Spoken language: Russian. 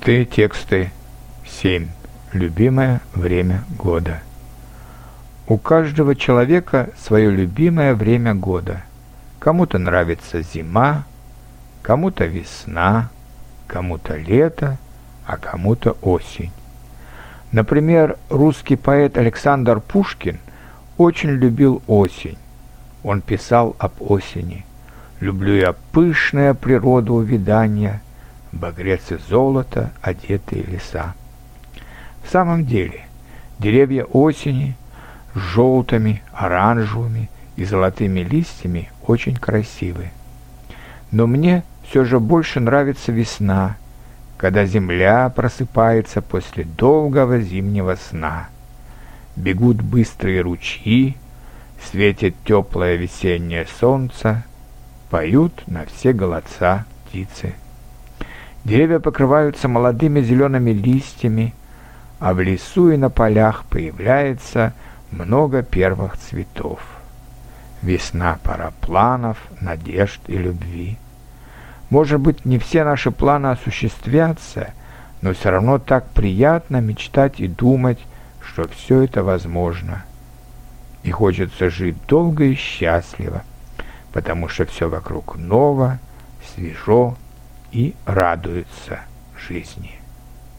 Простые тексты 7. Любимое время года. У каждого человека свое любимое время года. Кому-то нравится зима, кому-то весна, кому-то лето, а кому-то осень. Например, русский поэт Александр Пушкин очень любил осень. Он писал об осени. «Люблю я пышное природу увидания, багрец и золото, одетые леса». В самом деле, деревья осени с желтыми, оранжевыми и золотыми листьями очень красивы. Но мне все же больше нравится весна, когда земля просыпается после долгого зимнего сна. Бегут быстрые ручьи, светит теплое весеннее солнце, поют на все голоса птицы. Деревья покрываются молодыми зелеными листьями, а в лесу и на полях появляется много первых цветов. Весна — пора планов, надежд и любви. Может быть, не все наши планы осуществятся, но все равно так приятно мечтать и думать, что все это возможно. И хочется жить долго и счастливо, потому что все вокруг ново, свежо и радуется жизни.